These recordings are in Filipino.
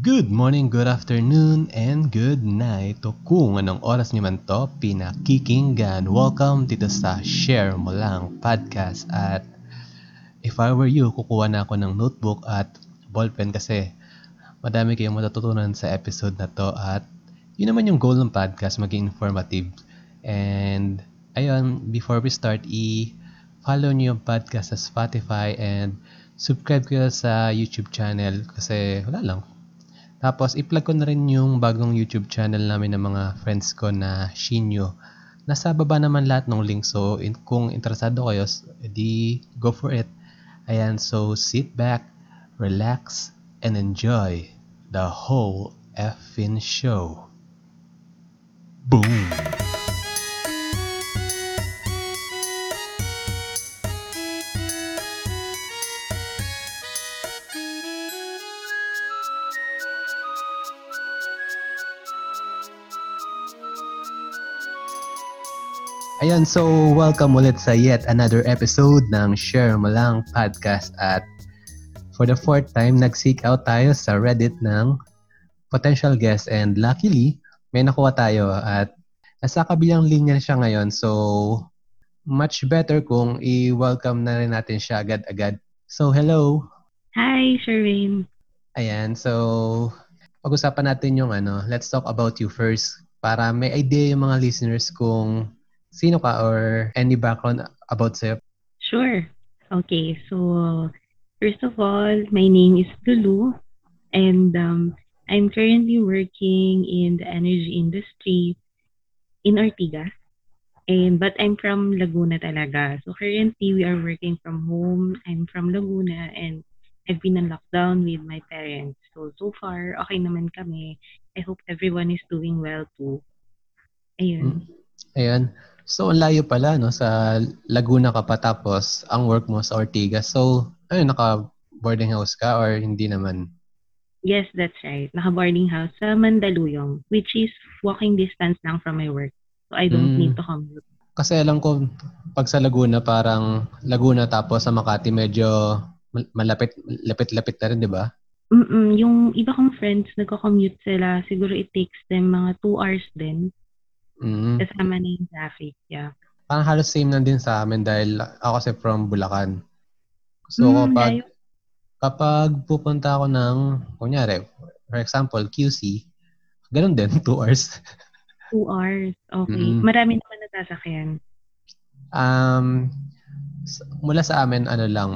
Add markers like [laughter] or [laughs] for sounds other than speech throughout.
Good morning, good afternoon, and good night. O kung anong oras niyo man to pinakikinggan, welcome dito sa Share Mo Lang Podcast. At if I were you, kukuha na ako ng notebook at ballpen kasi madami kayong matututunan sa episode na to at yun naman yung goal ng podcast, maging informative. And ayun, before we start, i-follow niyo yung podcast sa Spotify and subscribe kayo sa YouTube channel kasi wala lang, tapos, i-plug ko na rin yung bagong YouTube channel namin ng mga friends ko na Shinyo. Nasa baba naman lahat ng link. So, in, kung interesado kayo, di go for it. Ayan, so sit back, relax, and enjoy the whole effing show. Boom! Ayan, so welcome ulit sa yet another episode ng Share Mo Lang Podcast at for the fourth time, nag-seek out tayo sa Reddit ng potential guest and luckily, may nakuha tayo at nasa kabilang linya siya ngayon so much better kung i-welcome na rin natin siya agad-agad. So, hello! Hi, Sherwin! Ayan, so pag-usapan natin yung ano, let's talk about you first para may idea yung mga listeners kung sino ka or any background about sa'yo? Sure. Okay, so first of all, my name is Lulu and um, I'm currently working in the energy industry in Ortigas. And but I'm from Laguna talaga. So currently we are working from home. I'm from Laguna and I've been on lockdown with my parents. So so far okay naman kami. I hope everyone is doing well too. Ayun. Mm. Ayun. So, ang layo pala, no? Sa Laguna ka pa tapos ang work mo sa Ortigas. So, ano, naka-boarding house ka or hindi naman? Yes, that's right. Naka-boarding house sa Mandaluyong, which is walking distance lang from my work. So, I don't mm. need to commute. Kasi alam ko, pag sa Laguna, parang Laguna tapos sa Makati medyo malapit, lapit-lapit na rin, di ba? Mm Yung iba kong friends, nagko-commute sila. Siguro it takes them mga two hours din. Mm. Kasama na yung traffic, yeah. Parang halos same na din sa amin dahil ako kasi from Bulacan. So mm, kapag, layo. kapag pupunta ako ng, kunyari, for example, QC, ganun din, [laughs] 2 hours. 2 hours, okay. Mm. Marami naman natasakyan. Um, mula sa amin, ano lang,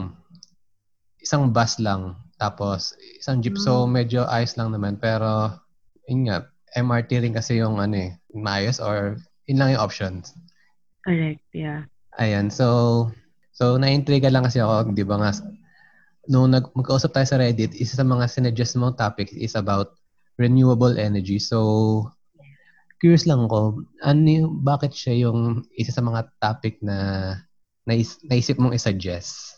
isang bus lang, tapos isang jeep. Mm. So, medyo ayos lang naman. Pero, yun nga, MRT rin kasi yung ano eh, maayos or yun lang yung options. Correct, yeah. Ayan, so, so na-intriga lang kasi ako, di ba nga, nung nag magkausap tayo sa Reddit, isa sa mga sinuggest mong topic is about renewable energy. So, curious lang ako, ano yung, bakit siya yung isa sa mga topic na nais, naisip mong isuggest?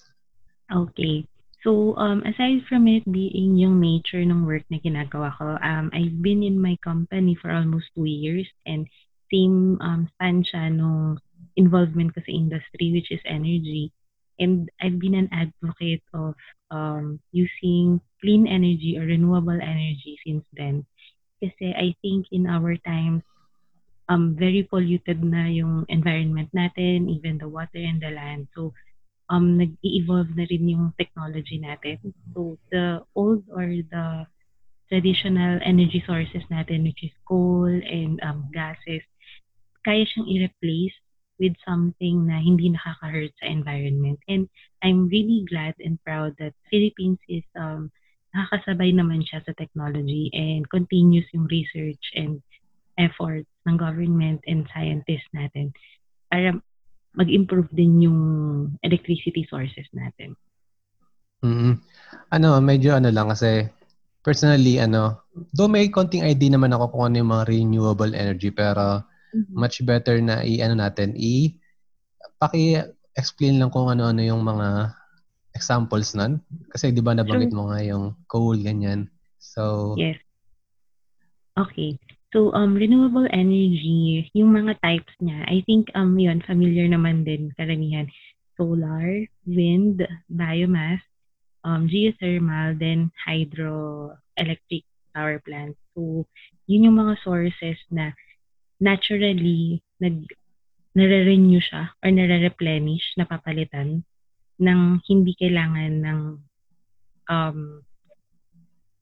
Okay. So, um, aside from it being yung nature ng work na ginagawa ko, um, I've been in my company for almost two years and same um, span siya nung involvement ko sa industry, which is energy. And I've been an advocate of um, using clean energy or renewable energy since then. Kasi I think in our times, um, very polluted na yung environment natin, even the water and the land. So, um, nag-evolve na rin yung technology natin. So, the old or the traditional energy sources natin, which is coal and um, gases, kaya siyang i-replace with something na hindi nakaka-hurt sa environment. And I'm really glad and proud that Philippines is um, nakakasabay naman siya sa technology and continuous yung research and efforts ng government and scientists natin para mag-improve din yung electricity sources natin. Mm-hmm. Ano, medyo ano lang kasi personally ano, though may konting idea naman ako kung ano yung mga renewable energy pero mm-hmm. much better na i-ano natin i paki-explain lang kung ano-ano yung mga examples nun. Kasi di ba nabanggit sure. mo nga yung coal, ganyan. So, yes. Okay. So, um, renewable energy, yung mga types niya, I think, um, yun, familiar naman din karamihan. Solar, wind, biomass, um, geothermal, then hydroelectric power plant. So, yun yung mga sources na naturally nag nare-renew siya or nare-replenish, napapalitan ng hindi kailangan ng um,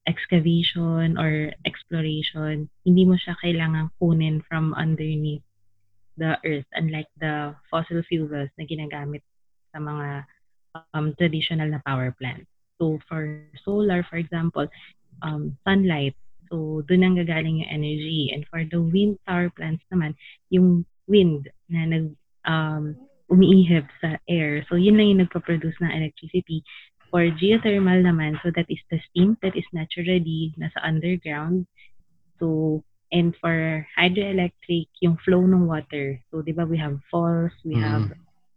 excavation or exploration. Hindi mo siya kailangan kunin from underneath the earth unlike the fossil fuels na ginagamit sa mga um, traditional na power plant. So for solar, for example, um, sunlight, so doon ang gagaling yung energy. And for the wind power plants naman, yung wind na nag um, umiihip sa air. So yun lang yung nagpo-produce ng electricity. For geothermal naman, so that is the steam that is naturally nasa underground. So and for hydroelectric, yung flow ng water. So 'di ba we have falls, we mm. have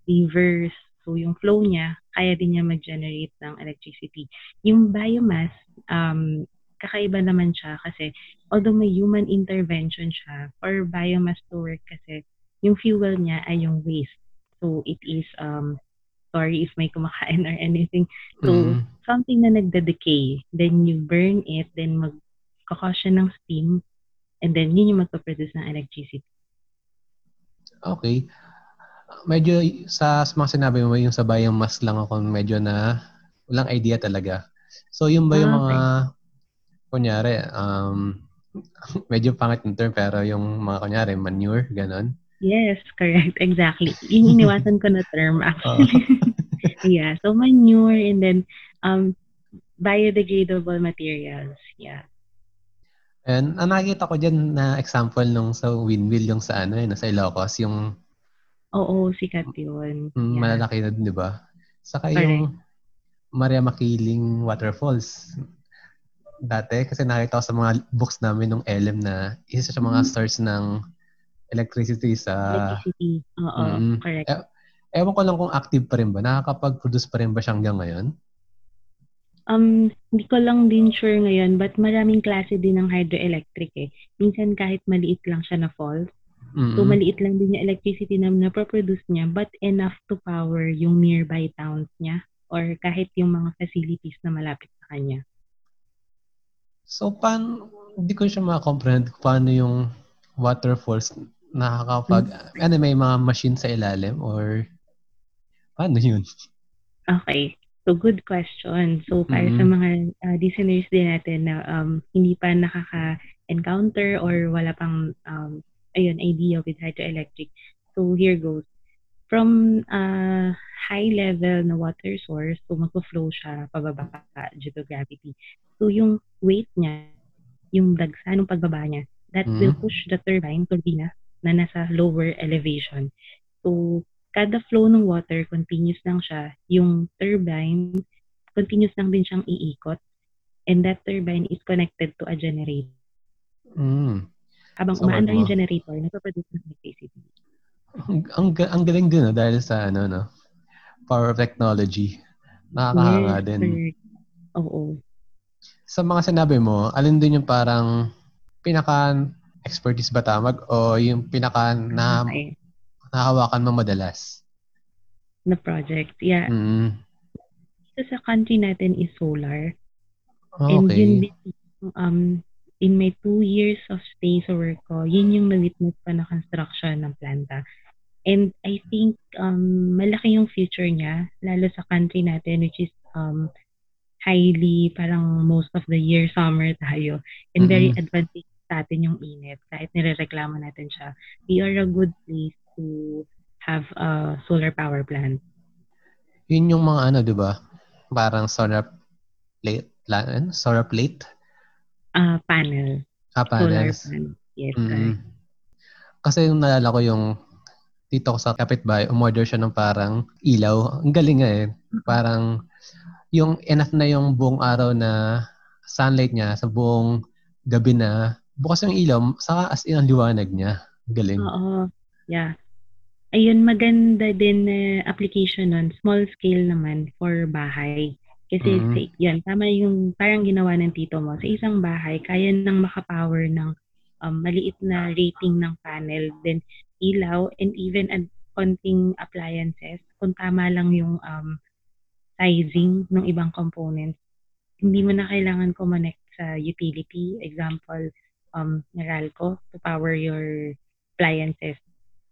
rivers. So yung flow niya, kaya din niya mag-generate ng electricity. Yung biomass, um, kakaiba naman siya kasi although may human intervention siya, for biomass to work kasi yung fuel niya ay yung waste. So it is um sorry if may kumakain or anything. So mm. something na nagde-decay, then you burn it, then siya ng steam, and then yun yung magpa-produce ng electricity. Okay. Medyo sa, sa mga sinabi mo, yung sa biomass lang ako medyo na walang idea talaga. So yung ba yung ah, okay. mga kunyari, um, [laughs] medyo pangit yung term pero yung mga kunyari, manure, ganon? Yes, correct. [laughs] Exactly. Iniwasan ko na term [laughs] actually. Oh. [laughs] yeah. So manure and then um biodegradable materials. Yeah. And ang nakikita ko dyan na example nung sa windmill yung sa ano yun, sa Ilocos, yung Oo, sikat yun. Mm, yeah. Malalaki na di ba? Saka Correct. yung Maria Makiling Waterfalls. Dati, kasi nakita ko sa mga books namin nung LM na isa sa mga mm-hmm. source ng electricity sa... Electricity. Oo, mm, correct. E- ewan ko lang kung active pa rin ba. Nakakapag-produce pa rin ba siya hanggang ngayon? Um, hindi ko lang din sure ngayon, but maraming klase din ng hydroelectric eh. Minsan kahit maliit lang siya na falls, mm-hmm. so maliit lang din yung electricity na napoproduce niya, but enough to power yung nearby towns niya or kahit yung mga facilities na malapit sa kanya. So, paano, hindi ko siya ma-comprehend paano yung waterfalls nakakapag, mm-hmm. ano, may mga machine sa ilalim or paano yun? Okay. So, good question. So, para mm-hmm. sa mga uh, listeners din natin na um, hindi pa nakaka-encounter or wala pang um, ayun, idea with hydroelectric. So, here goes. From uh, high level na water source, so magpo-flow siya pababa due to gravity. So, yung weight niya, yung dagsa ng pagbaba niya, that mm-hmm. will push the turbine, turbina, na nasa lower elevation. So, kada flow ng water, continuous lang siya. Yung turbine, continuous lang din siyang iikot. And that turbine is connected to a generator. Mm. Habang so, umaandar yung generator, nagpaproduce ng electricity. Ang, ang, ang galing din, no? dahil sa ano, no? power of technology. Nakakahanga yes, din. Oo. Sa mga sinabi mo, alin din yung parang pinaka expertise ba tamag o yung pinaka na okay. nahawakan mo madalas? Na project, yeah. Mm. Ito sa country natin is solar. And okay. yun din, um, in my two years of stay sa work ko, yun yung na-witness pa na construction ng planta. And I think um, malaki yung future niya, lalo sa country natin, which is um, highly, parang most of the year summer tayo. And mm-hmm. very advantageous sa atin yung init, kahit nirereklamo natin siya, we are a good place to have a solar power plant. Yun yung mga ano, di ba? Parang solar plate, lan, solar plate? Uh, panel. Ah, panels. Solar panel. Yes, mm-hmm. Kasi yung nalala ko yung dito ko sa kapitbahay, umorder siya ng parang ilaw. Ang galing nga eh. Parang yung enough na yung buong araw na sunlight niya sa buong gabi na bukas yung ilaw, saka as in ang liwanag niya. Galing. Oo. Yeah. Ayun, maganda din uh, application nun. Small scale naman for bahay. Kasi mm-hmm. sa, yan, tama yung parang ginawa ng tito mo. Sa isang bahay, kaya nang makapower ng um, maliit na rating ng panel, then ilaw, and even ad, konting appliances. Kung tama lang yung um, sizing ng ibang components, hindi mo na kailangan kumonect sa utility. Example, um, Meralco to power your appliances.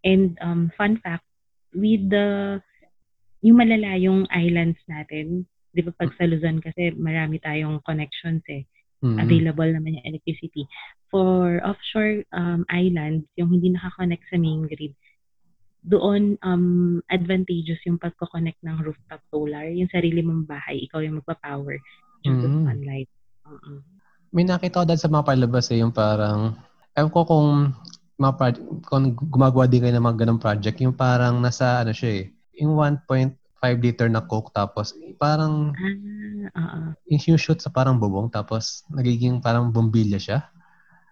And um, fun fact, with the yung malalayong islands natin, di ba pag sa Luzon kasi marami tayong connections eh. Mm-hmm. Available naman yung electricity. For offshore um, islands, yung hindi nakakonect sa main grid, doon um, advantageous yung pagko-connect ng rooftop solar. Yung sarili mong bahay, ikaw yung magpa-power due mm-hmm. to sunlight. Uh-uh. May nakita ko dahil sa mga palabas eh, yung parang, ewan ko kung mga project, kung gumagawa din kayo ng mga ganong project, yung parang nasa, ano siya eh, yung 1.5 liter na Coke, tapos parang, ah, uh-uh. yung shoot sa parang bubong, tapos nagiging parang bombilya siya.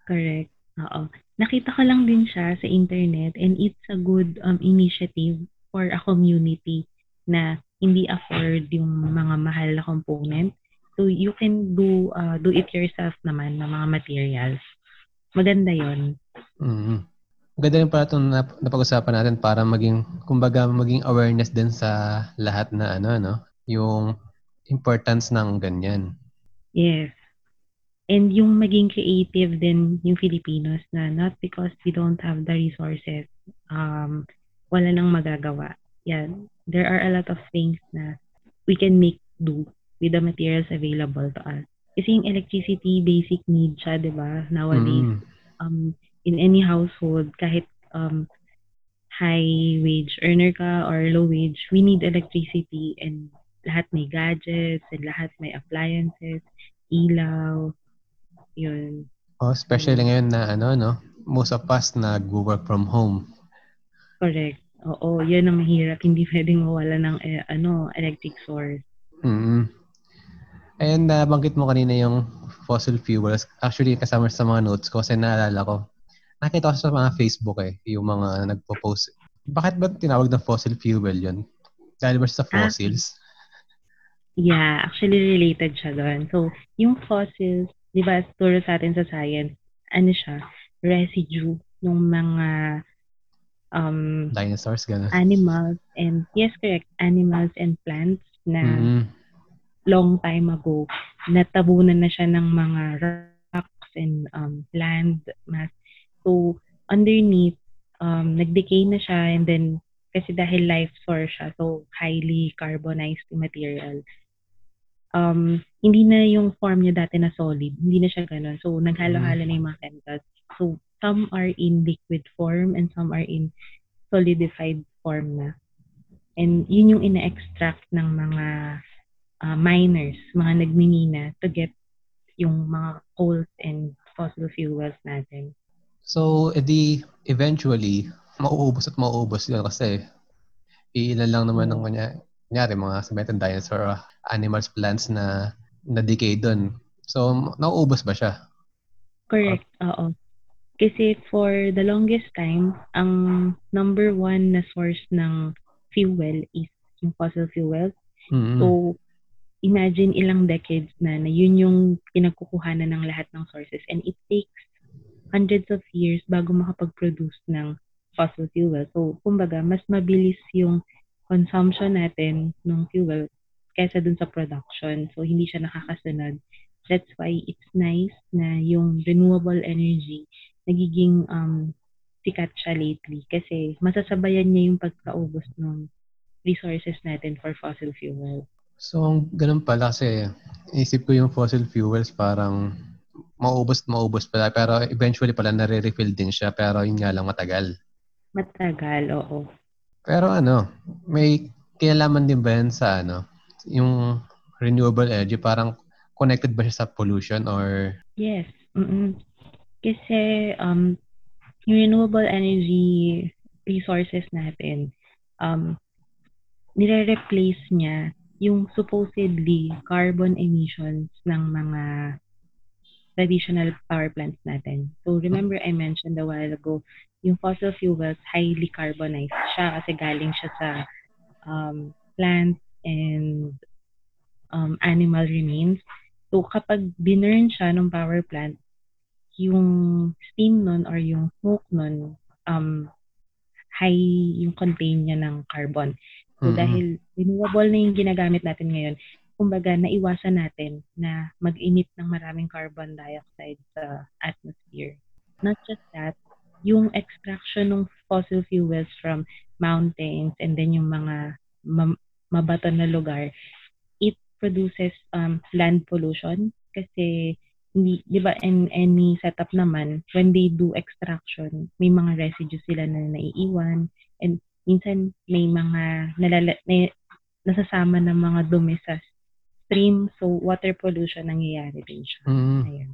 Correct. Oo. Nakita ko lang din siya sa internet and it's a good um, initiative for a community na hindi afford yung mga mahal na component. So you can do uh, do it yourself naman ng mga materials. Maganda 'yon. Mm-hmm. Ganda rin pala itong nap- napag-usapan natin para maging, kumbaga, maging awareness din sa lahat na ano, no? Yung importance ng ganyan. Yes. And yung maging creative din yung Filipinos na not because we don't have the resources, um, wala nang magagawa. Yeah, there are a lot of things na we can make do with the materials available to us. Kasi yung electricity, basic need siya, di ba? Nowadays, mm. um, in any household, kahit um, high wage earner ka or low wage, we need electricity and lahat may gadgets and lahat may appliances, ilaw, yun. Oh, especially mm. ngayon na ano, no? Most of us nag-work from home. Correct. Oo, yun ang mahirap. Hindi pwedeng mawala ng eh, ano, electric source. Mm-hmm. And uh, banggit mo kanina yung fossil fuels. Actually, kasama sa mga notes ko kasi naalala ko, nakita ko sa mga Facebook eh, yung mga nagpo-post. Bakit ba tinawag na fossil fuel yun? Dahil ba sa ah. fossils? Ah, yeah, actually related siya doon. So, yung fossils, di ba, turo sa atin sa science, ano siya, residue ng mga um, dinosaurs, gano'n. Animals and, yes, correct, animals and plants na mm-hmm. Long time ago, natabunan na siya ng mga rocks and um, land mass So, underneath, um, nag-decay na siya and then, kasi dahil life source siya, so highly carbonized material. Um, hindi na yung form niya dati na solid. Hindi na siya ganun. So, naghalo-halo na yung mga chemicals. So, some are in liquid form and some are in solidified form na. And yun yung ina-extract ng mga uh, miners, mga nagminina to get yung mga coals and fossil fuels natin. So, edi eventually, mauubos at mauubos yun kasi iilan lang naman ng kanya, kunyari mga sabihin dinosaur or animals, plants na na-decay doon. So, nauubos ba siya? Correct, oo. Kasi for the longest time, ang number one na source ng fuel is yung fossil fuels. Mm-hmm. So, imagine ilang decades na na yun yung pinagkukuhanan ng lahat ng sources and it takes hundreds of years bago makapag-produce ng fossil fuel. So, kumbaga, mas mabilis yung consumption natin ng fuel kaysa dun sa production. So, hindi siya nakakasunod. That's why it's nice na yung renewable energy nagiging um, sikat siya lately kasi masasabayan niya yung pagkaubos ng resources natin for fossil fuel. So, ganun pala kasi isip ko yung fossil fuels parang maubos maubos pala pero eventually pala nare-refill din siya pero yun nga lang matagal. Matagal, oo. Pero ano, may kinalaman din ba yan sa ano, yung renewable energy parang connected ba siya sa pollution or Yes. Mm-mm. Kasi um yung renewable energy resources natin um nire-replace niya yung supposedly carbon emissions ng mga traditional power plants natin. So remember I mentioned a while ago, yung fossil fuels highly carbonized siya kasi galing siya sa um, plants and um, animal remains. So kapag binurn siya ng power plant, yung steam nun or yung smoke nun, um, high yung contain niya ng carbon. So mm-hmm. dahil renewable na yung ginagamit natin ngayon, kumbaga, naiwasan natin na mag-emit ng maraming carbon dioxide sa atmosphere. Not just that, yung extraction ng fossil fuels from mountains and then yung mga ma- mabato na lugar, it produces um, land pollution kasi hindi, di ba, in any setup naman, when they do extraction, may mga residues sila na naiiwan and minsan may mga nalala, na, nasasama ng mga dumi sa stream. So, water pollution nangyayari din siya. Mm. Ayan.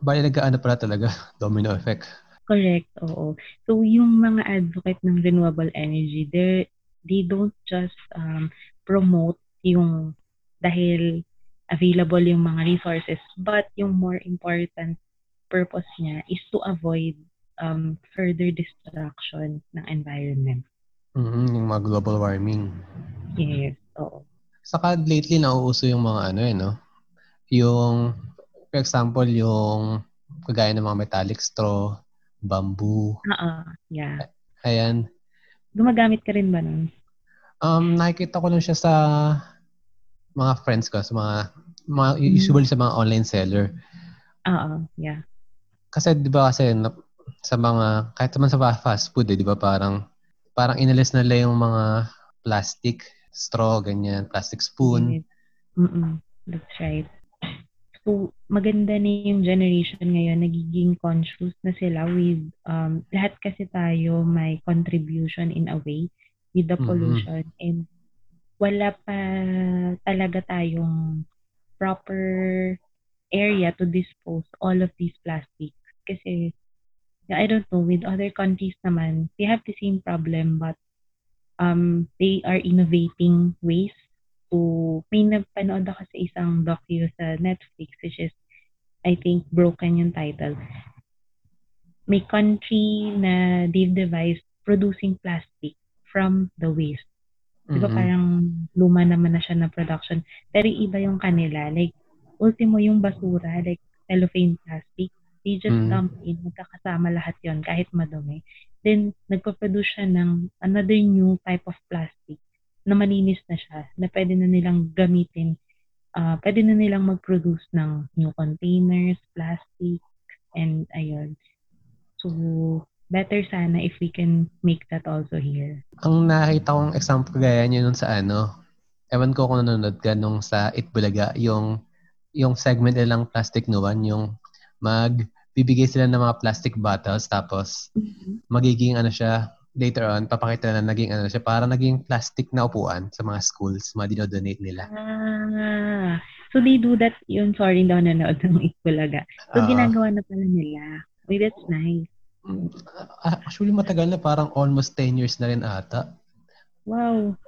Bali, nag-ano pala talaga, [laughs] domino effect. Correct, oo. So, yung mga advocate ng renewable energy, they they don't just um, promote yung dahil available yung mga resources, but yung more important purpose niya is to avoid um, further destruction ng environment. Mm-hmm, yung mga global warming. Yes, oo. Saka lately nauuso yung mga ano eh, no? Yung, for example, yung kagaya ng mga metallic straw, bamboo. Oo, yeah. Ayan. Gumagamit ka rin ba nun? Um, nakikita ko lang siya sa mga friends ko, sa mga, mga usually sa mga online seller. Oo, yeah. Kasi 'di ba kasi sa mga kahit naman sa fast food, eh, 'di ba parang parang inalis na nila yung mga plastic straw, ganyan, plastic spoon. Mm-mm. That's right. So, maganda na yung generation ngayon, nagiging conscious na sila with, um, lahat kasi tayo may contribution in a way with the pollution mm-hmm. and wala pa talaga tayong proper area to dispose all of these plastics. Kasi, I don't know, with other countries naman, they have the same problem but um, they are innovating ways to, may napanood ako sa isang docu sa Netflix which is, I think, Broken yung title. May country na they've devised producing plastic from the waste. Mm-hmm. Diba parang luma naman na siya na production. Pero iba yung kanila. Like, ultimo yung basura, like cellophane plastic, they just mm-hmm. dump in, magkakasama lahat yon kahit madumi. Then, nagpo-produce siya ng another new type of plastic na malinis na siya, na pwede na nilang gamitin. Uh, pwede na nilang mag-produce ng new containers, plastic, and ayun. So, better sana if we can make that also here. Ang nakita kong example gaya niyo nun sa ano, ewan ko kung nanonood ka nung sa Itbulaga, yung yung segment nilang Plastic No One, yung mag bibigay sila ng mga plastic bottles tapos mm-hmm. magiging ano siya later on papakita na naging ano siya para naging plastic na upuan sa mga schools mga dinodonate nila. Ah, so they do that yun sorry daw nanood [laughs] ng Itbulaga. So uh, ginagawa na pala nila. Uy, that's nice. Mm, actually matagal na parang almost 10 years na rin ata. Wow.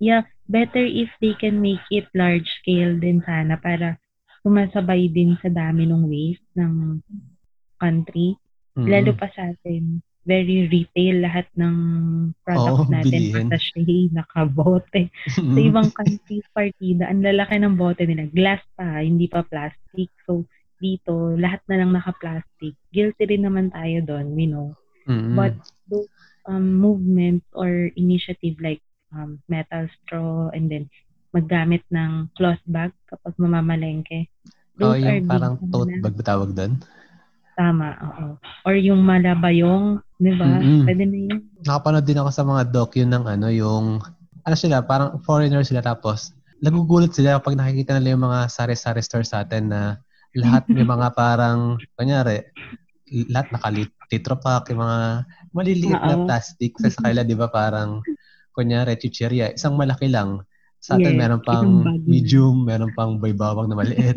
Yeah, better if they can make it large scale din sana para sumasabay din sa dami ng waste ng country. Mm. Lalo pa sa atin, very retail lahat ng products oh, natin. Sachet, [laughs] nakabote. sa ibang countries, partida, ang lalaki ng bote nila. Glass pa, hindi pa plastic. So, dito, lahat na lang naka-plastic. Guilty rin naman tayo doon, we know. Mm-hmm. But those um, movements or initiative like um, metal straw and then maggamit ng cloth bag kapag mamamalengke. Those oh, yung parang tote bag ba tawag doon? Tama, oo. Or yung malabayong, di ba? Mm-hmm. Pwede na yun. Nakapanood din ako sa mga docu ng ano, yung, ano sila, parang foreigner sila tapos, nagugulat sila kapag nakikita nila yung mga sari-sari store sa atin na lahat may mga [laughs] parang, kanyari, lahat nakalitro pack, yung mga maliliit Uh-oh. na plastic. Sa kanila, di ba, parang, kunyari, chichirya, isang malaki lang. Sa atin, yes, meron pang medium, meron pang baybawang na maliit.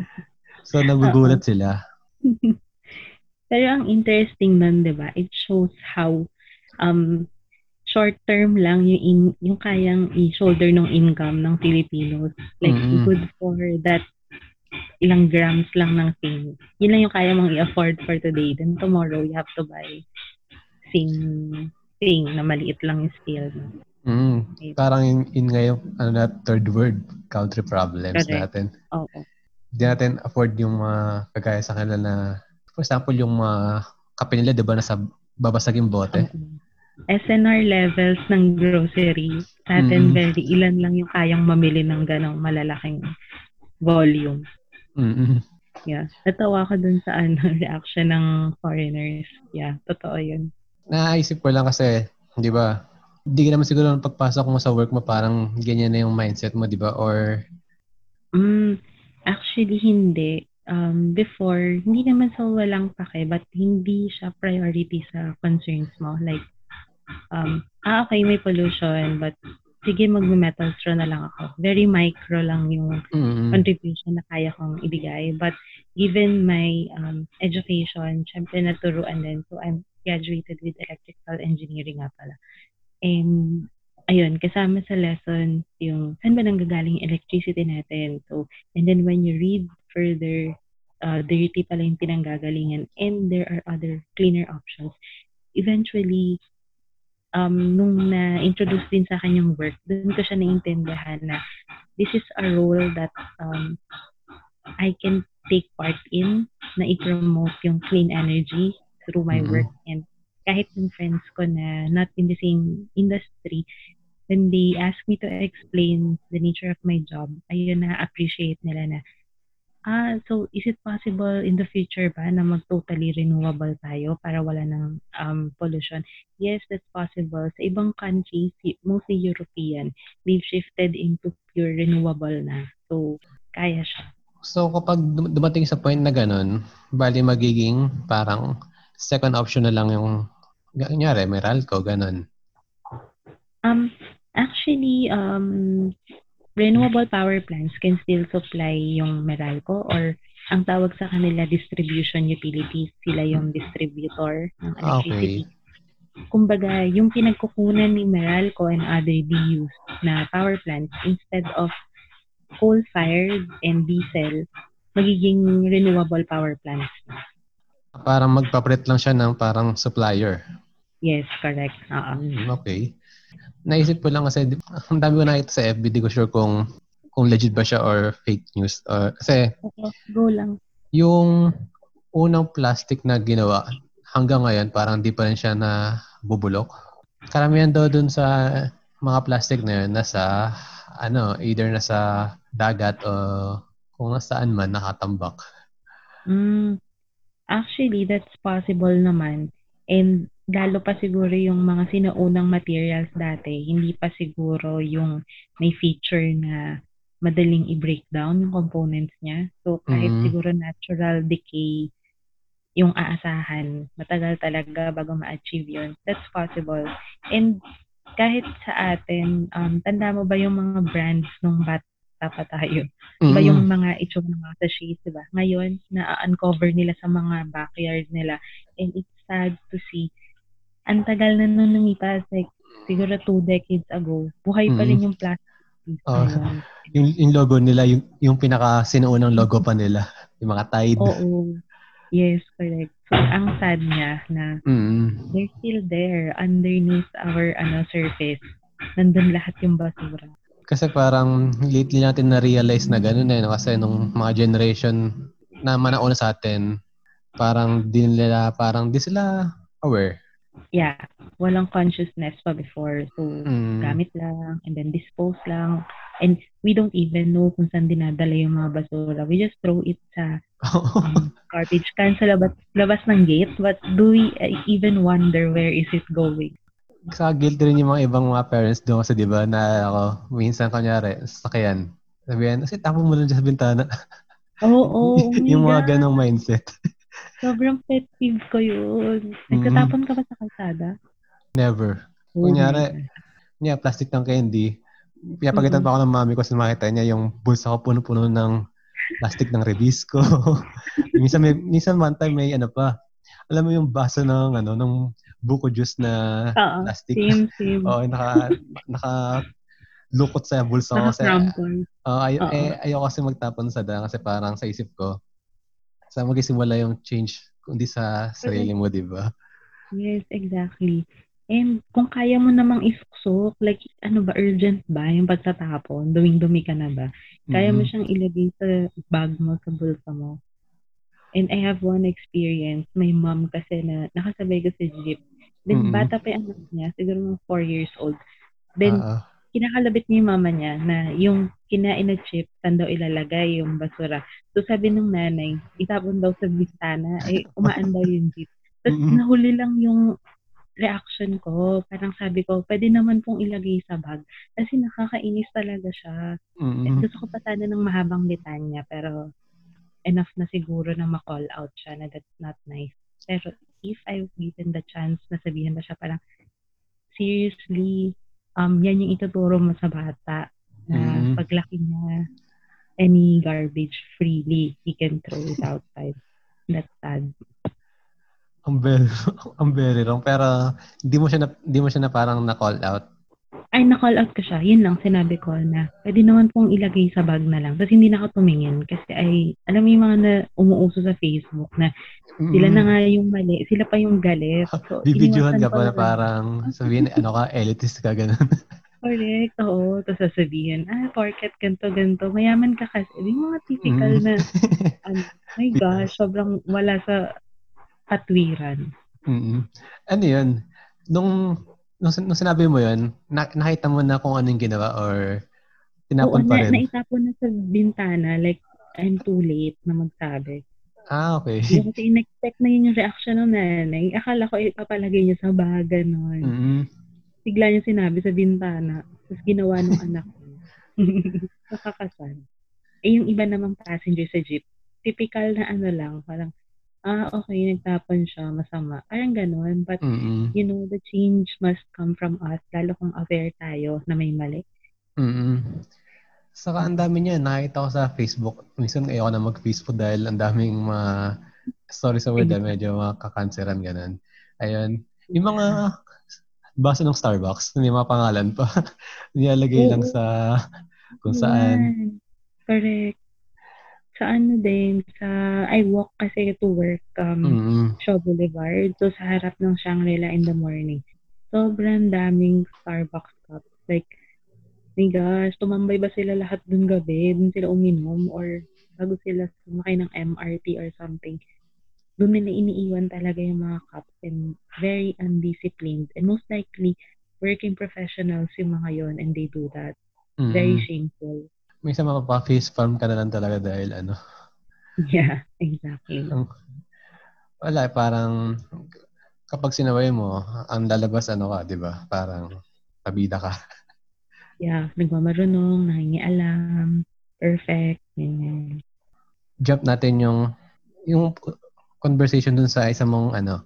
[laughs] so, nagugulat sila. [laughs] Pero ang interesting nun, di ba, it shows how um, short term lang yung in, yung kayang i-shoulder ng income ng Filipinos. Like, mm-hmm. good for that ilang grams lang ng thing. Yun lang yung kaya mong i-afford for today. Then tomorrow, you have to buy same thing na maliit lang yung scale. Mm. Parang in, in ngayon, ano na, third world country problems Correct. natin. Oo. Okay. Hindi natin afford yung mga kagaya sa kanila na, for example, yung mga kape nila, di ba, nasa babasaging bote. Okay. SNR levels ng grocery. Sa atin, Mm. very ilan lang yung kayang mamili ng ganong malalaking volume. Mm-mm. Yeah. Natawa ko dun sa ano, [laughs] reaction ng foreigners. Yeah, totoo yun. Naisip ko lang kasi, di ba, hindi ka naman siguro nung pagpasok mo sa work mo parang ganyan na yung mindset mo, di ba? Or, Mm, actually, hindi. Um, before, hindi naman sa walang pake, but hindi siya priority sa concerns mo. Like, um, ah, okay, may pollution, but sige, mag-metal straw na lang ako. Very micro lang yung mm contribution na kaya kong ibigay. But given my um, education, syempre naturuan din. So I'm graduated with electrical engineering nga pala. And ayun, kasama sa lesson yung saan ba nanggagaling yung electricity natin. So, and then when you read further, uh, dirty pala yung pinanggagalingan and there are other cleaner options. Eventually, um, nung na-introduce din sa akin yung work, doon ko siya naintindihan na this is a role that um, I can take part in na i-promote yung clean energy through my Mhm. work and kahit yung friends ko na not in the same industry, when they ask me to explain the nature of my job, ayun na appreciate nila na ah, so is it possible in the future ba na mag-totally renewable tayo para wala ng um, pollution? Yes, that's possible. Sa ibang countries, mostly European, they've shifted into pure renewable na. So, kaya siya. So kapag dum- dumating sa point na ganun, bali magiging parang second option na lang yung kunyari, Meralco, ganun. Um, actually, um, renewable power plants can still supply yung Meralco or ang tawag sa kanila distribution utilities. Sila yung distributor ng electricity. Kumbaga, yung pinagkukunan ni Meralco and other DUs na power plants instead of coal-fired and diesel, magiging renewable power plants. na. Parang magpapalit lang siya ng parang supplier. Yes, correct. Oo. Hmm, okay. Naisip ko lang kasi, ang dami ko nakita sa FB, di ko sure kung kung legit ba siya or fake news. Or, kasi Okay, go lang. yung unang plastic na ginawa, hanggang ngayon parang di pa rin siya na bubulok. Karamihan daw dun sa mga plastic na yun, nasa, ano, either nasa dagat o kung nasaan man nakatambak. Mm, actually, that's possible naman. And lalo pa siguro yung mga sinaunang materials dati, hindi pa siguro yung may feature na madaling i-breakdown yung components niya. So, kahit Mhm. siguro natural decay yung aasahan, matagal talaga bago ma-achieve yun. That's possible. And kahit sa atin, um, tanda mo ba yung mga brands nung bata pa tayo? Diba Mm. yung mga itsura ng mga sachets, diba? Ngayon, na-uncover nila sa mga backyard nila. And it's sad to see. Ang tagal na nung lumipas, like, siguro two decades ago, buhay pa rin yung plastic Oh. yung, yung logo nila, yung, yung pinaka sinuunang logo pa nila. Yung mga Tide. Oo. Yes, correct. So, ang sad niya na Mm. they're still there underneath our ano surface. Nandun lahat yung basura. Kasi parang lately natin na-realize na gano'n eh. no? Kasi nung mga generation na manauna sa atin, parang di nila, parang di sila aware. Yeah, walang consciousness pa before. So, Mm. gamit lang and then dispose lang. And we don't even know kung saan dinadala yung mga basura. We just throw it sa [laughs] um, garbage can sa labas, labas ng gate. But do we even wonder where is it going? Sa guilty rin yung mga ibang mga parents doon kasi di ba na ako, minsan kanyari, sakyan. Sabihan, kasi tapon mo lang dyan sa bintana. Oo, [laughs] oh, oh, yung mga God. ganong mindset. [laughs] Sobrang pet peeve ko yun. Mm-hmm. Nagtatapon ka ba sa kalsada? Never. Oh Kunyari, niya, plastic ng candy. Pinapagitan pa ako ng mami ko sa makita niya yung bulsa ko puno-puno ng plastic ng Rebisco. [laughs] minsan, may, minsan one time may ano pa. Alam mo yung baso ng ano ng buko juice na Oo, plastic. same, [laughs] same. Oo, naka naka lukot sa bulsa ko kasi. Oo, ay, eh, ayoko kasi magtapon sa daan kasi parang sa isip ko sa magsisimula yung change kundi sa sarili mo, di ba? Yes, exactly. And kung kaya mo namang isuksok, like, ano ba, urgent ba yung pagtatapon? Duming-dumi ka na ba? Kaya mo Mhm. siyang ilagay sa bag mo, sa bulsa mo. And I have one experience. My mom kasi na nakasabay ko sa jeep. Then, Mm. bata pa yung anak niya, siguro mga 4 years old. Then, Oo. kinakalabit niya yung mama niya na yung kinain na chip, saan daw ilalagay yung basura. So, sabi ng nanay, itapon daw sa bistana, eh, umaan daw yung jeep. Tapos, Mm-mm. nahuli lang yung reaction ko. Parang sabi ko, pwede naman pong ilagay sa bag. Kasi nakakainis talaga siya. Mm. Gusto ko pa sana ng mahabang litanya, pero enough na siguro na ma-call out siya na that's not nice. Pero if I've given the chance na sabihin ba siya parang, seriously, um, yan yung ituturo mo sa bata na Mm. paglaki niya, any garbage freely, he can throw it outside. That's sad. Ang very, [laughs] ang very wrong. Pero, hindi mo siya na, hindi mo siya na parang na-call out. Ay, na-call out ko siya. Yun lang, sinabi ko na pwede naman pong ilagay sa bag na lang. Tapos hindi na ako tumingin kasi ay, alam mo yung mga na umuuso sa Facebook na sila Mm. na nga yung mali, sila pa yung galit. [laughs] So, Bibidyohan ka pa na parang sabihin, ano ka, elitist ka, ganun. [laughs] Correct, oo. Tapos sasabihin, ah, porket ganto ganto mayaman ka kasi. Yung mga typical Mm. na, [laughs] ano, my gosh, sobrang wala sa katwiran. Mm. Ano yun? Nung, nung, nung sinabi mo yun, na, nakita mo na kung anong ginawa or Oo, tinapon pa na, rin? naitapon na sa bintana, like, I'm too late na magsabi. Ah, okay. Hindi kasi in-expect na yun yung reaction ng nanay. Akala ko ipapalagay niya sa bag, ganon. Mm. Bigla niya sinabi sa bintana. Tapos ginawa ng anak ko. [laughs] Nakakasal. Eh, yung iba namang passenger sa jeep, typical na ano lang, parang, ah, okay, nagtapon siya, masama. Parang ganon. But, Mm. you know, the change must come from us, lalo kung aware tayo na may mali. Mm. Saka ang dami niya, nakita ko sa Facebook. Minsan ayoko na mag-Facebook dahil ang daming mga sorry sa word, ah, medyo makakanseran ganun. Ayun. Yung mga basa ng Starbucks, may mga pangalan pa. [laughs] Nilalagay lang sa kung saan. Correct. Sa ano din, sa, I walk kasi to work, um, Mm. Shaw Boulevard. So, sa harap ng Shangri-La in the morning. Sobrang daming Starbucks cups. Like, my gosh, tumambay ba sila lahat dun gabi? Dun sila uminom? Or bago sila sumakay ng MRT or something? Doon nila iniiwan talaga yung mga cups and very undisciplined. And most likely, working professionals yung mga yon and they do that. Mm. Very shameful. Minsan mapapa-face farm ka na lang talaga dahil ano. Yeah, exactly. Wala, parang kapag sinaway mo, ang lalabas ano ka, di ba? Parang pabida ka. Yeah, nagmamarunong, nangingialam, perfect, ganyan. jump natin yung yung conversation dun sa isa mong ano.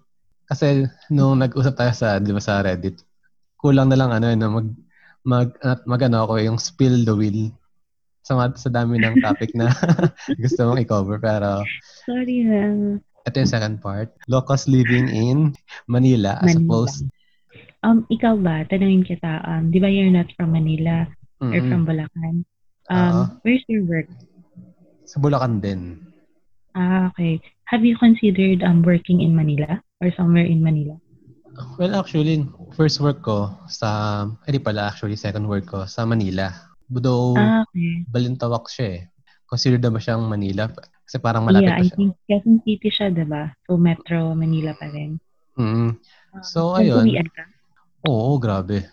Kasi nung nag-usap tayo sa, di ba, sa Reddit, kulang na lang ano, ano mag, mag, mag ano ako, yung spill the wheel. Sa, sa dami ng [laughs] topic na [laughs] gusto mong i-cover. Pero Sorry na. ito yung second part. Locals living in Manila as Manila. opposed Um, ikaw ba, tanungin kita, um, di ba you're not from Manila or Mm-mm. from Bulacan? Um, where's your work? sa Bulacan din. Ah, okay. Have you considered um working in Manila or somewhere in Manila? Well, actually, first work ko sa, eh di pala actually, second work ko sa Manila. Though, Ah, okay. Balintawak siya eh. Considered ba siyang Manila? Kasi parang malapit yeah, pa I siya. think Quezon City siya, di ba? So, Metro Manila pa rin. Mm. Ah, So, nag-uwian ayun. ka? Oo, grabe.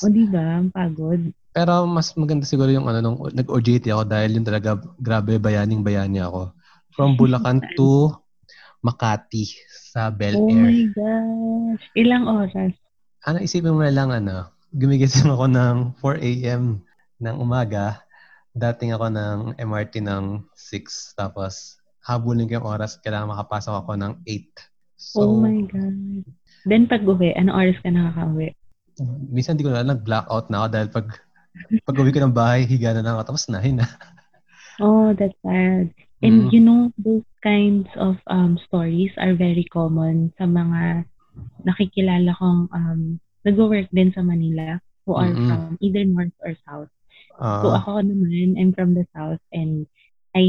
O, di ba? Ang pagod. Pero mas maganda siguro yung ano, nung nag-OJT ako dahil yung talaga grabe bayaning bayani ako. From [laughs] Bulacan to Makati sa Bel Oh Air. my gosh. Ilang oras? Ano, isipin mo na lang, ano, gumigising [laughs] ako ng 4 a.m. ng umaga. Dating ako ng MRT ng 6. Tapos, habulin ko yung oras. Kailangan makapasok ako ng 8. So, oh my God. Then pag uwi, anong oras ka nakaka-uwi? minsan di ko na nag-blackout na ako dahil pag pag uwi ko ng bahay, higa na lang ako. Tapos nahin na. Oh, that's sad. And Mm. you know, those kinds of um stories are very common sa mga nakikilala kong um nag-work din sa Manila who are Mm-mm. from either north or south. So Ah, ako naman, I'm from the south and I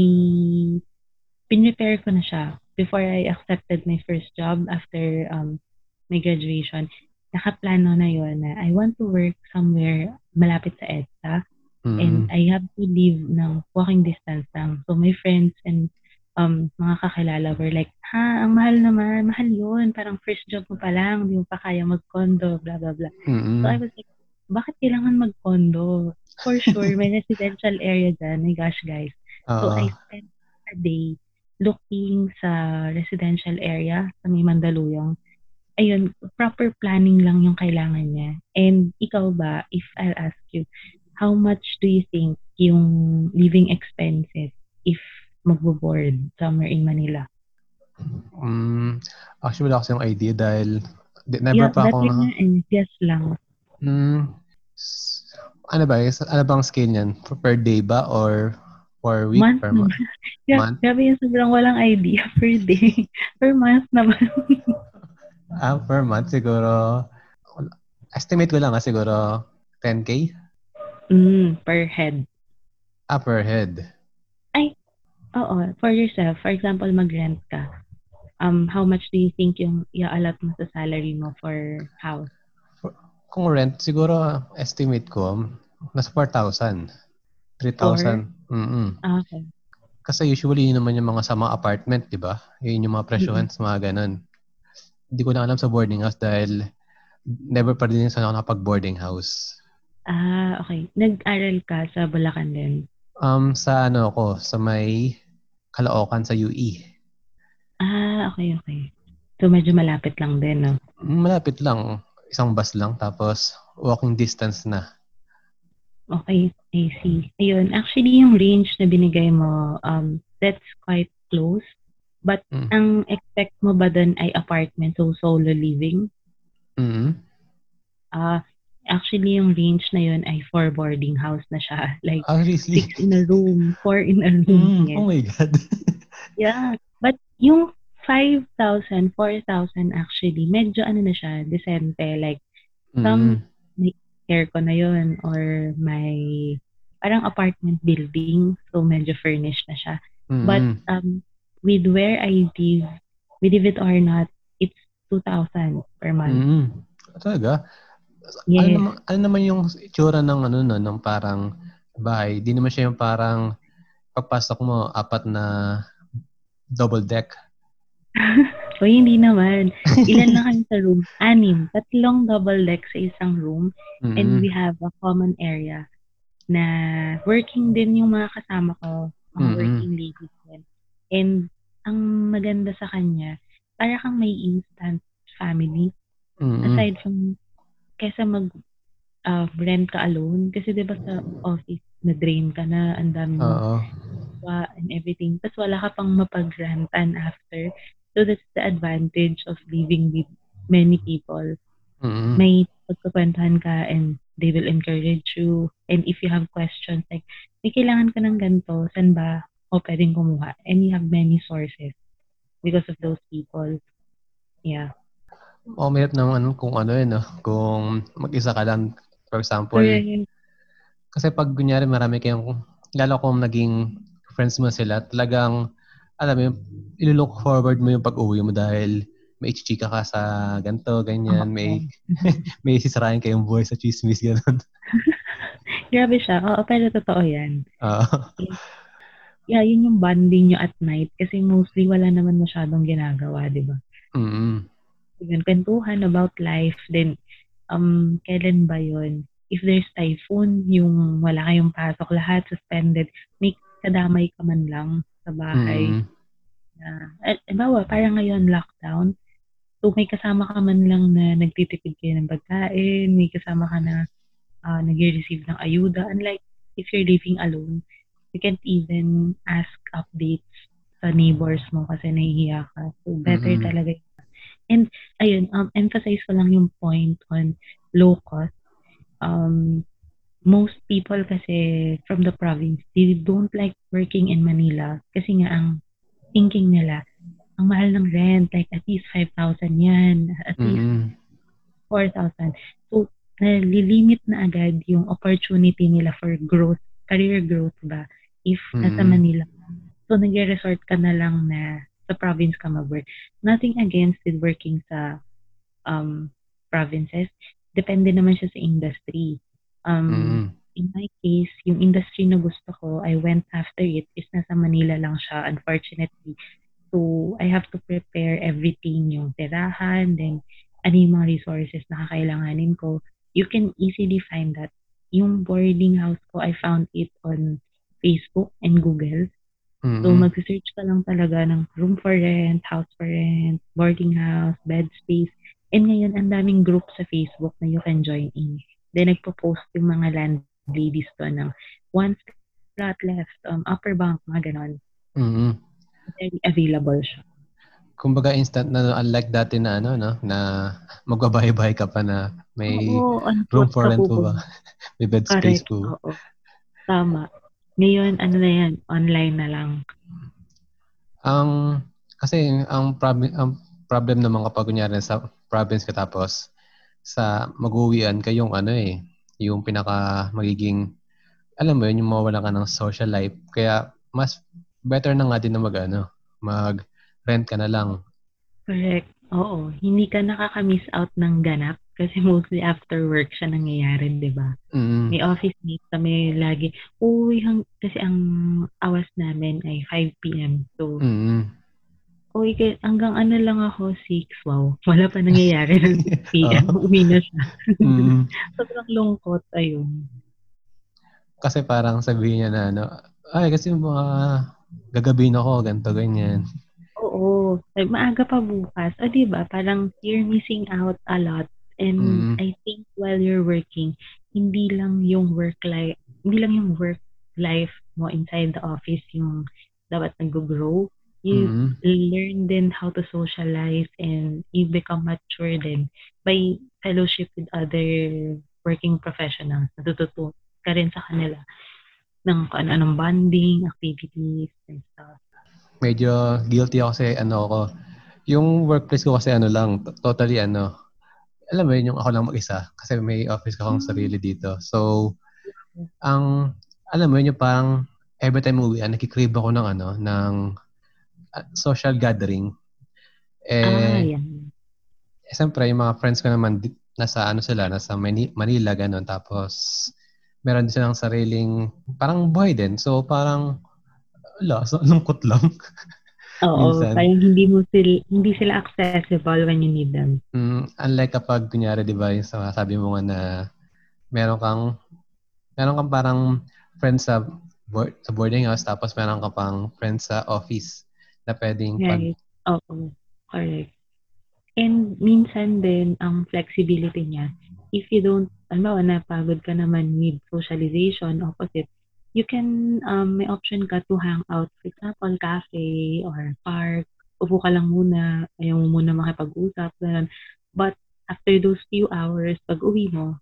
pinrepare ko na siya before I accepted my first job after um my graduation. Nakaplano na yon na I want to work somewhere malapit sa EDSA mm, and I have to leave ng walking distance lang. So my friends and um mga kakilala were like, ha, ang mahal naman, mahal yun. Parang first job mo pa lang, hindi mo pa kaya mag-condo, blah, blah, blah. Mm-mm. So I was like, bakit kailangan mag-condo? For sure, may residential area dyan. My gosh, guys. So Oo. I spent a day looking sa residential area sa may Mandaluyong. Ayun, proper planning lang yung kailangan niya. And ikaw ba, if I'll ask you, how much do you think yung living expenses if magbo-board somewhere in Manila? Mm, actually, wala kasi yung idea dahil never yeah, pa ako that na... guess lang. Mm, ano ba? Ano bang scale niyan? Per, day ba or per week? Month per month? Gra- [laughs] Month? Grabe yung sobrang walang idea [laughs] per day. per month naman. [laughs] Ah, per month siguro... Estimate ko lang ah, siguro 10k? mm, per head. Ah, per head. Oo, for yourself. For example, mag-rent ka. Um, how much do you think yung i-allot mo sa salary mo for house? Kung rent, siguro estimate ko, nasa 4,000. 3,000. Mm-mm. Ah, okay. Kasi usually yun naman yung mga sa mga apartment, di ba? Yun yung mga presyohan sa mga ganun. Hindi ko na alam sa boarding house dahil never pa rin sa ako nakapag-boarding house. Ah, okay. Nag-aral ka sa Bulacan din. Um, sa ano ko, sa may Caloocan sa. UE. Ah, okay, okay. So, medyo malapit lang din, no? Malapit lang. Isang bus lang, tapos walking distance na. Okay, I see. Ayun, actually, yung range na binigay mo, um, that's quite close. But, Mm. ang expect mo ba dun ay apartment, so solo living? mm Ah, actually, yung range na yun ay four boarding house na siya. [laughs] Like, Ah, really? six in a room, four in a room. Mm, yes. oh my God. [laughs] Yeah. But yung 5,000, 4,000 actually, medyo ano na siya, decente. Like, Some- Mm. aircon na yun or may parang apartment building. So, medyo furnished na siya. Mm. But, um, with where I live, believe it or not, it's 2,000 per month. Mm. Talaga? Yes. Ano, naman, ano naman yung itsura ng ano no, ng parang bahay? Di naman siya yung parang pagpasok mo apat na double deck. [laughs] So, hindi naman. Ilan lang kayo sa room? Anim. Tatlong double deck sa isang room. Mm. And we have a common area na working din yung mga kasama ko, mga Mm-mm. working ladies din. And ang maganda sa kanya, para kang may instant family. Mm. Aside from, kesa mag uh, rent ka alone. Kasi di ba sa office, na-drain ka na, ang dami mo and everything. Tapos wala ka pang mapag-rantan after. So that's the advantage of living with many people. Mm. May pagkakwentuhan ka and they will encourage you. And if you have questions like, may kailangan ka ng ganito, saan ba o pwedeng kumuha? And you have many sources because of those people. Yeah. O, mahirap naman kung ano yun, no? Kung mag-isa ka lang, for example. Yun. Kasi pag kunyari marami kayong, lalo kung naging friends mo sila, talagang, alam mo, yun, ililook forward mo yung pag-uwi mo dahil may chichika ka sa ganto, ganyan, may [laughs] may sisirain kayong buhay sa chismis, gano'n. [laughs] Grabe siya. Oo, pero totoo yan. Oo. [laughs] Yeah, yun yung bonding nyo at night kasi mostly wala naman masyadong ginagawa, di ba? mm Yun, kwentuhan about life. Then, um, kailan ba yun? If there's typhoon, yung wala kayong pasok, lahat suspended, may kadamay ka man lang sa bahay. mm Na, eh, bawa, parang ngayon lockdown, so may kasama ka man lang na nagtitipid kayo ng pagkain, may kasama ka na uh, nag-receive ng ayuda. Unlike if you're living alone, you can't even ask updates sa neighbors mo kasi nahihiya ka. So, better Mhm. talaga. yun. And, ayun, um, emphasize ko lang yung point on low cost. Um, most people kasi from the province, they don't like working in Manila kasi nga ang thinking nila, ang mahal ng rent, like at least 5,000 yan, at least mm 4,000. So, nalilimit na agad yung opportunity nila for growth, career growth ba, if nasa Mm. Manila. So, nag-resort ka na lang na sa province ka mag-work. Nothing against with working sa um, provinces. Depende naman siya sa industry. Um, mm in my case, yung industry na gusto ko, I went after it, is nasa Manila lang siya, unfortunately. So, So, I have to prepare everything, yung tirahan, then ano yung mga resources na kakailanganin ko. You can easily find that. Yung boarding house ko, I found it on Facebook and Google. Mm-hmm. So, mag-search ka lang talaga ng room for rent, house for rent, boarding house, bed space. And ngayon, ang daming group sa Facebook na you can join in. Then, nagpo-post yung mga landladies to ng one flat left, um, upper bunk, mga ganon. mm-hmm. Very available siya. Kumbaga instant na unlike dati na ano no na magbabahay-bahay ka pa na may Oo, room for rent po ba? [laughs] may bed space Correct. po. Oo. Tama. Ngayon, ano na yan, online na lang. Ang kasi ang problem ang problem naman kapag kunyari sa province ka tapos sa mag-uwian kayong ano eh, yung pinaka magiging alam mo yun, yung mawala ka ng social life. Kaya mas better na nga din na mag ano, mag rent ka na lang. Correct. Oo. Hindi ka nakaka-miss out ng ganap kasi mostly after work siya nangyayari, di ba? Mm. May office mates kami lagi. Uy, hang, kasi ang awas namin ay 5 p.m. So, Mm. Uy, hanggang ano lang ako, 6. Wow. [laughs] Wala pa nangyayari ng [laughs] 6 p.m. Uwi na siya. Mm. [laughs] Sobrang lungkot. Ayun. Kasi parang sabihin niya na ano, ay kasi mga gagabihin ako, ganito, ganyan. Oo. Like, maaga pa bukas. O, di ba? Parang you're missing out a lot. And Mm. I think while you're working, hindi lang yung work life, hindi lang yung work life mo inside the office yung dapat nag-grow. You Mm. learn then how to socialize and you become mature then by fellowship with other working professionals. Natututo ka rin sa kanila ng kung ano-anong bonding, activities, and stuff. Medyo guilty ako kasi ano ako, yung workplace ko kasi ano lang, totally ano, alam mo yun, yung ako lang mag-isa. Kasi may office ko akong sarili dito. So, ang, alam mo yun, yung parang every time uwi, nakikrib ako ng ano, ng social gathering. ah, Eh, yan. eh, siyempre, yung mga friends ko naman, nasa ano sila, nasa Mani- Manila, ganun. Tapos, meron din silang sariling, parang buhay din. So, parang, wala, so, [laughs] lungkot lang. Oo, minsan. parang hindi mo sila, hindi sila accessible when you need them. Mm, unlike kapag, kunyari, di ba, yung sa- sabi mo nga na, meron kang, meron kang parang friends sa, board, sa boarding house, tapos meron ka pang friends sa office na pwedeng pag, Right. Oo, correct. And minsan din, ang flexibility niya, if you don't, ano, napagod ka naman with socialization, opposite, you can, um, may option ka to hang out, for example, cafe or park, upo ka lang muna, ayaw mo muna makipag-usap, ganun. But after those few hours, pag uwi mo,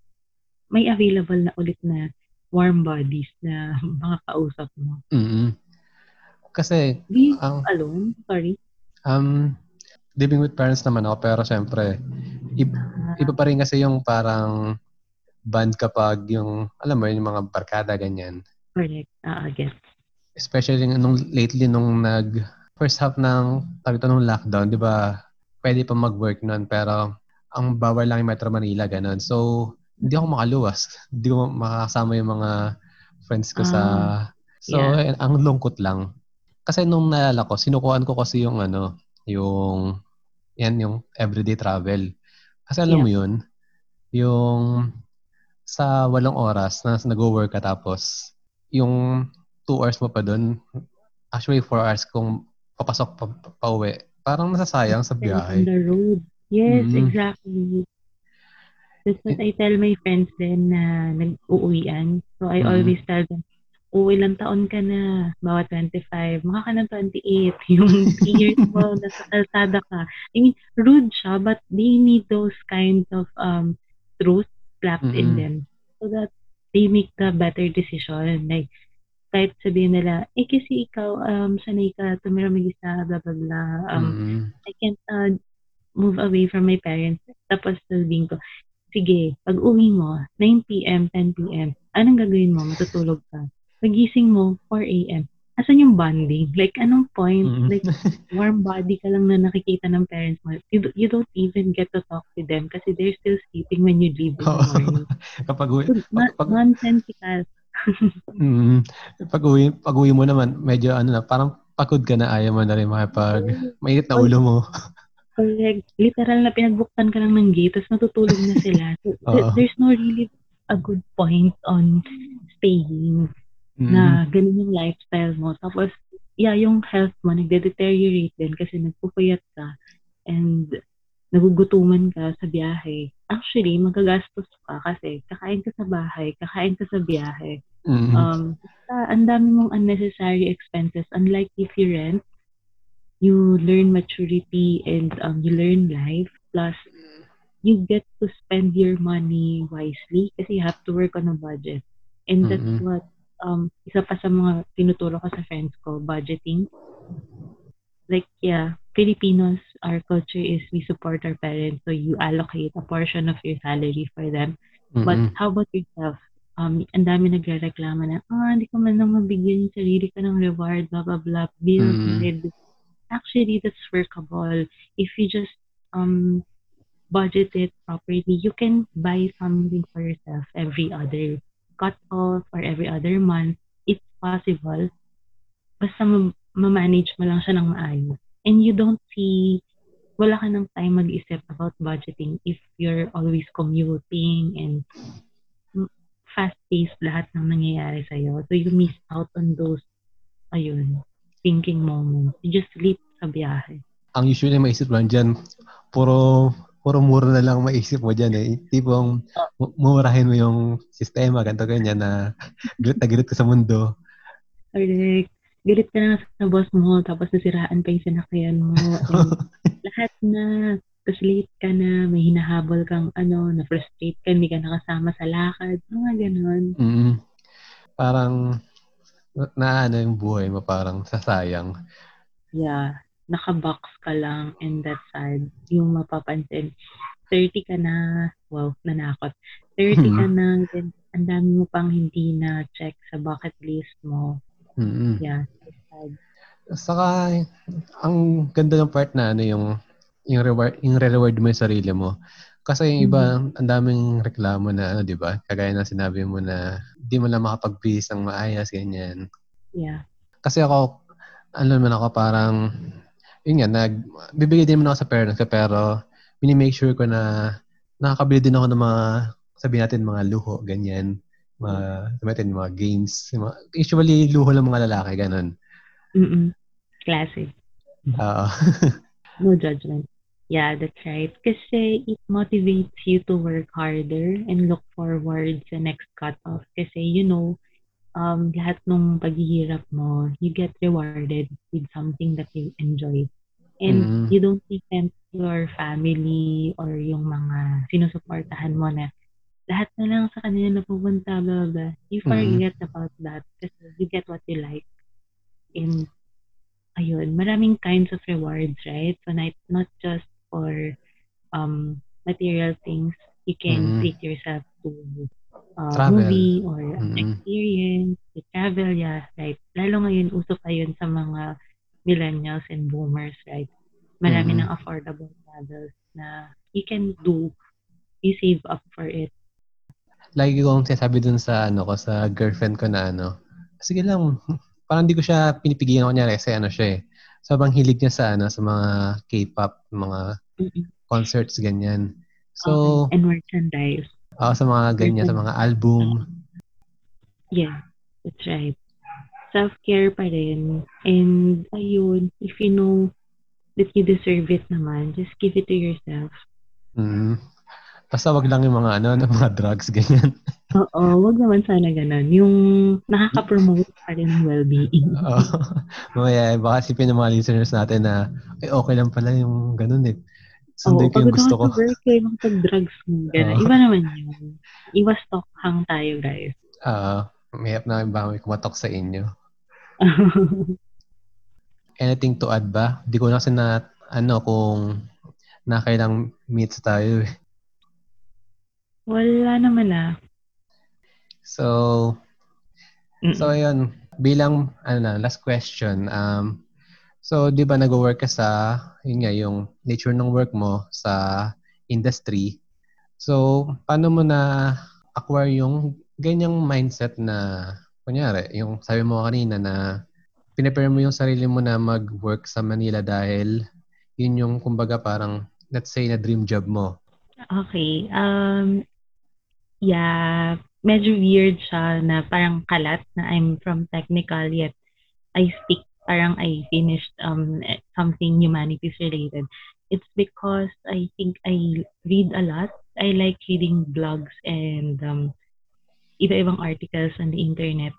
may available na ulit na warm bodies na [laughs] mga kausap mo. mm Kasi, you ang, alone? Sorry. um, living with parents naman ako, pero syempre, iba, iba pa rin kasi yung parang band kapag yung, alam mo yun, yung mga barkada, ganyan. Correct. Ah, uh, guess. Especially nung lately nung nag first half ng ito nung lockdown, 'di ba? Pwede pa mag-work noon pero ang bawal lang yung Metro Manila ganun. So, hindi ako makaluwas. [laughs] Hindi ko makakasama yung mga friends ko sa Ah, So, yeah. ang lungkot lang. Kasi nung naalala ko, sinukuan ko kasi yung ano, yung yan yung everyday travel. Kasi alam Yeah. mo yun, yung sa walong oras na nag-work ka tapos yung two hours mo pa dun, actually four hours kung papasok pa, pa, pa uwi, parang nasasayang sa on biyahe. the road. Yes, Mm. exactly. That's what I tell my friends din na nag-uuwian. So, I Mm. always tell them, oh, ilang taon ka na? Bawat 25. Maka ka ng 28. [laughs] Yung years mo, nasa kalsada ka. I mean, rude siya, but they need those kinds of um truth slapped in Mm-mm. them so that they make the better decision. Like, kahit sabihin nila, eh kasi ikaw, um, sanay ka, tumira mag-isa, blah, blah, blah. Um, Mm. I can't uh, move away from my parents. Tapos sabihin ko, sige, pag uwi mo, 9 p.m., 10 p.m., anong gagawin mo? Matutulog ka. Pagising mo, 4 a.m. Asan yung bonding? Like, anong point? Mm. Like, warm body ka lang na nakikita ng parents mo. You, you don't even get to talk to them kasi they're still sleeping when you leave in the morning. [laughs] Kapag uwi, So, na- pag- nonsensical. [laughs] mm, pag uwi, pag uwi mo naman, medyo ano na, parang pagod ka na, ayaw mo na rin makipag, mainit na ulo mo. [laughs] Correct. Literal na pinagbuktan ka lang ng gate, tapos natutulog na sila. So, Oo. there's no really a good point on staying Mm. na ganun yung lifestyle mo. Tapos, yeah, yung health mo, nagde-deteriorate din kasi nagpupuyat ka and nagugutuman ka sa biyahe. Actually, magagastos ka kasi kakain ka sa bahay, kakain ka sa biyahe. Mm. Um, basta, ang dami mong unnecessary expenses. Unlike if you rent, you learn maturity and um, you learn life. Plus, you get to spend your money wisely kasi you have to work on a budget. And that's Mm-mm. what, um, isa pa sa mga tinuturo ko sa friends ko, budgeting. Like, yeah, Filipinos, our culture is we support our parents, so you allocate a portion of your salary for them. But Mm-mm. how about yourself? Um, ang dami nagre-reklamo na, ah, hindi ko man lang mabigyan yung sarili ka ng reward, blah, blah, blah, bills, Mm. mm Actually, that's workable. If you just um budget it properly, you can buy something for yourself every other cut off or every other month. It's possible. Basta ma- ma-manage mo lang siya ng maayos. And you don't see, wala ka ng time mag-isip about budgeting if you're always commuting and fast-paced lahat ng nangyayari sa'yo. So you miss out on those, ayun, thinking moments. You just sleep sa biyahe. Ang usually maisip lang dyan, puro puro mura na lang maisip mo dyan eh. Tipong mu- murahin mo yung sistema, ganito ganyan na galit na galit ka sa mundo. Correct. Galit ka na sa boss mo, tapos nasiraan pa yung sinakyan mo. [laughs] Lahat na. Tapos late ka na, may hinahabol kang ano, na-frustrate ka, hindi ka nakasama sa lakad. Mga ganon. mm Parang na, na ano yung buhay mo, parang sasayang. Yeah. Nakabox ka lang and that's sad. Yung mapapansin, 30 ka na, wow, nanakot. 30 ka na, then ang dami mo pang hindi na check sa bucket list mo. mm Yeah, that's sad. Saka, ang ganda ng part na ano yung yung reward, yung reward mo yung sarili mo. Kasi yung iba, ang daming reklamo na ano, di ba? Kagaya ng sinabi mo na di mo lang makapag-base ng maayos, ganyan. Yeah. Kasi ako, ano naman ako parang, yun nga, nag, bibigay din naman ako sa parents ko, pero minimake sure ko na nakakabili din ako ng mga, sabihin natin, mga luho, ganyan. Mga, sabihin natin, mga games. Mga, usually, luho lang mga lalaki, ganun. Mm-mm. Classic. Oo. No judgment. Yeah, that's right. Kasi it motivates you to work harder and look forward sa next cut-off. Kasi, you know, um, lahat ng paghihirap mo, you get rewarded with something that you enjoy. And you don't tempt your family or yung mga sinusuportahan mo na lahat na lang sa kanila napupunta, blah, blah, blah. You Mm. forget about that kasi you get what you like. And ayun, maraming kinds of rewards, right? So not, not just for um, material things. You can Mm. treat yourself to uh, Travel. movie or an Mm. experience, to travel, yeah, right. Lalo ngayon, uso pa yun sa mga millennials and boomers, right? Marami Mm. ng affordable travels na you can do. You save up for it. Lagi kong sinasabi dun sa, ano ko, sa girlfriend ko na, ano, sige lang, parang di ko siya pinipigilan ko niya kasi ano siya eh. Sobrang hilig niya sa, ano, sa mga K-pop, mga concerts, ganyan. So, Okay. And merchandise. Ako sa mga ganyan, sa mga album. Yeah, that's right. Self-care pa rin. And ayun, if you know that you deserve it naman, just give it to yourself. Mm. Basta wag lang yung mga ano, ng [laughs] mga drugs, ganyan. Oo, wag naman sana ganun. Yung nakaka-promote pa rin ng well-being. [laughs] Oo. Mamaya, baka sipin ng mga listeners natin na, ay, okay lang pala yung ganun eh. Sundan ko yung gusto ko. sa work eh, makapag-drugs mo. Ganun. Oo. Iba naman yun. Iwas stock hang tayo, guys. Ah, mahirap na ba may kumatok sa inyo. [laughs] Anything to add ba? Di ko na kasi na, ano, kung nakailang meets tayo eh. Wala naman ah. So, Mm-mm. so ayun, bilang, ano na, last question. Um, so, di ba nag-work ka sa, yun nga, yung nature ng work mo sa industry. So, paano mo na acquire yung ganyang mindset na, kunyari, yung sabi mo kanina na pinapare mo yung sarili mo na mag-work sa Manila dahil yun yung kumbaga parang let's say na dream job mo. Okay. Um, yeah, medyo weird siya na parang kalat na I'm from technical yet I speak parang I finished um something humanities related. It's because I think I read a lot. I like reading blogs and um iba-ibang articles on the internet.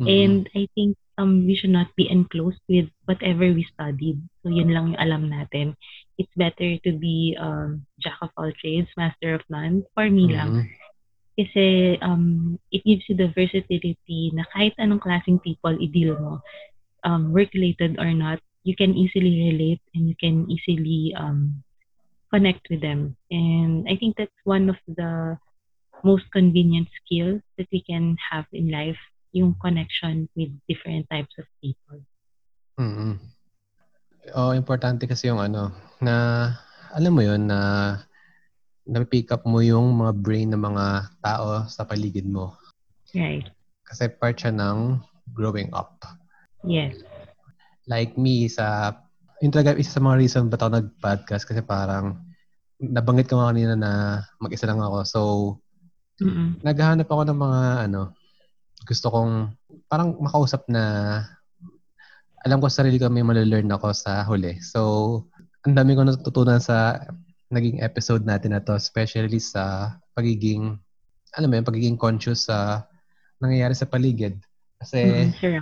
Mm-hmm. And I think um we should not be enclosed with whatever we studied. So yun lang yung alam natin. It's better to be um jack of all trades, master of none for me mm-hmm. lang kasi um, it gives you the versatility na kahit anong klaseng people i-deal mo, um, work-related or not, you can easily relate and you can easily um, connect with them. And I think that's one of the most convenient skills that we can have in life, yung connection with different types of people. Mm-hmm. Oh, importante kasi yung ano, na alam mo yon na na-pick up mo yung mga brain ng mga tao sa paligid mo. Right. Kasi part siya ng growing up. Yes. Like me, sa, yung talaga isa sa mga reason ba't ako nag-podcast kasi parang nabanggit ko nga kanina na mag-isa lang ako. So, Mm-mm. naghahanap ako ng mga ano, gusto kong parang makausap na alam ko sa sarili ko may malalearn ako sa huli. So, ang dami ko natutunan sa naging episode natin na to, especially sa pagiging, alam mo yun, pagiging conscious sa nangyayari sa paligid. Kasi, mm, sure.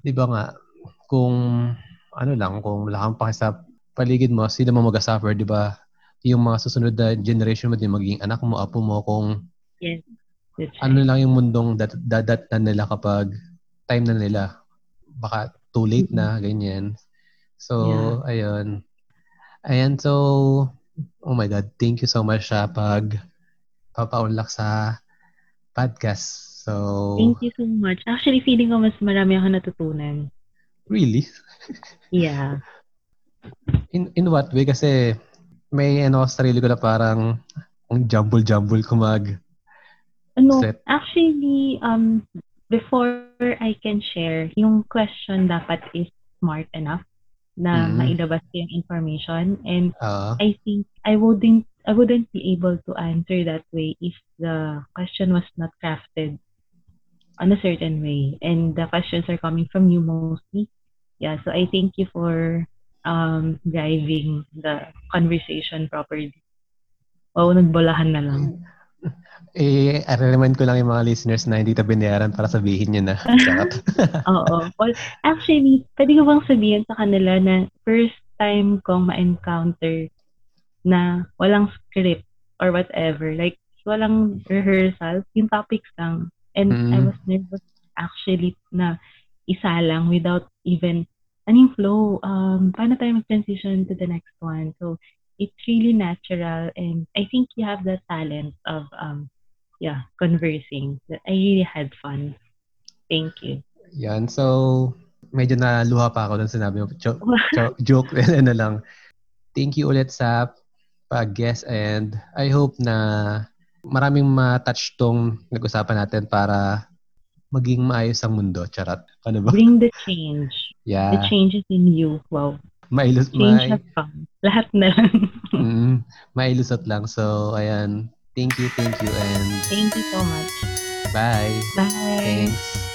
di ba nga, kung ano lang, kung wala kang paki sa paligid mo, sino mo mag-suffer, di ba? Yung mga susunod na generation mo, din magiging anak mo, apo mo, kung yes. That's ano lang yung mundong dat, dadat na nila kapag time na nila. Baka too late na, ganyan. So, yeah. ayun. Ayan, so, Oh my God, thank you so much sa pag papaunlak sa podcast. So, Thank you so much. Actually, feeling ko mas marami ako natutunan. Really? [laughs] yeah. In in what way? Kasi may ano sa sarili ko na parang ang jumble-jumble ko mag ano, set. actually, um, before I can share, yung question dapat is smart enough na mm-hmm. mailabas ko yung information and uh, I think I wouldn't I wouldn't be able to answer that way if the question was not crafted on a certain way and the questions are coming from you mostly yeah so I thank you for um driving the conversation properly o nagbolahan na lang [laughs] eh, i-remind ko lang yung mga listeners na hindi ito binayaran para sabihin nyo na. [laughs] Oo. Well, actually, pwede ko bang sabihin sa kanila na first time kong ma-encounter na walang script or whatever. Like, walang rehearsal. Yung topics lang. And mm. I was nervous actually na isa lang without even anong flow. Um, paano tayo mag-transition to the next one? So, it's really natural and I think you have the talent of um yeah, conversing. I really had fun. Thank you. Yan. So, medyo naluha pa ako nung sinabi mo. Jo- jo- [laughs] joke na lang. Thank you ulit sa pag-guest and I hope na maraming ma-touch tong nag-usapan natin para maging maayos ang mundo. Charot. Ano ba? Bring the change. Yeah. The change is in you. Wow. Mailusot. Change may... fun. Lahat na lang. [laughs] mm, mailusot lang. So, ayan. Thank you, thank you, and... Thank you so much. Bye. Bye. Thanks.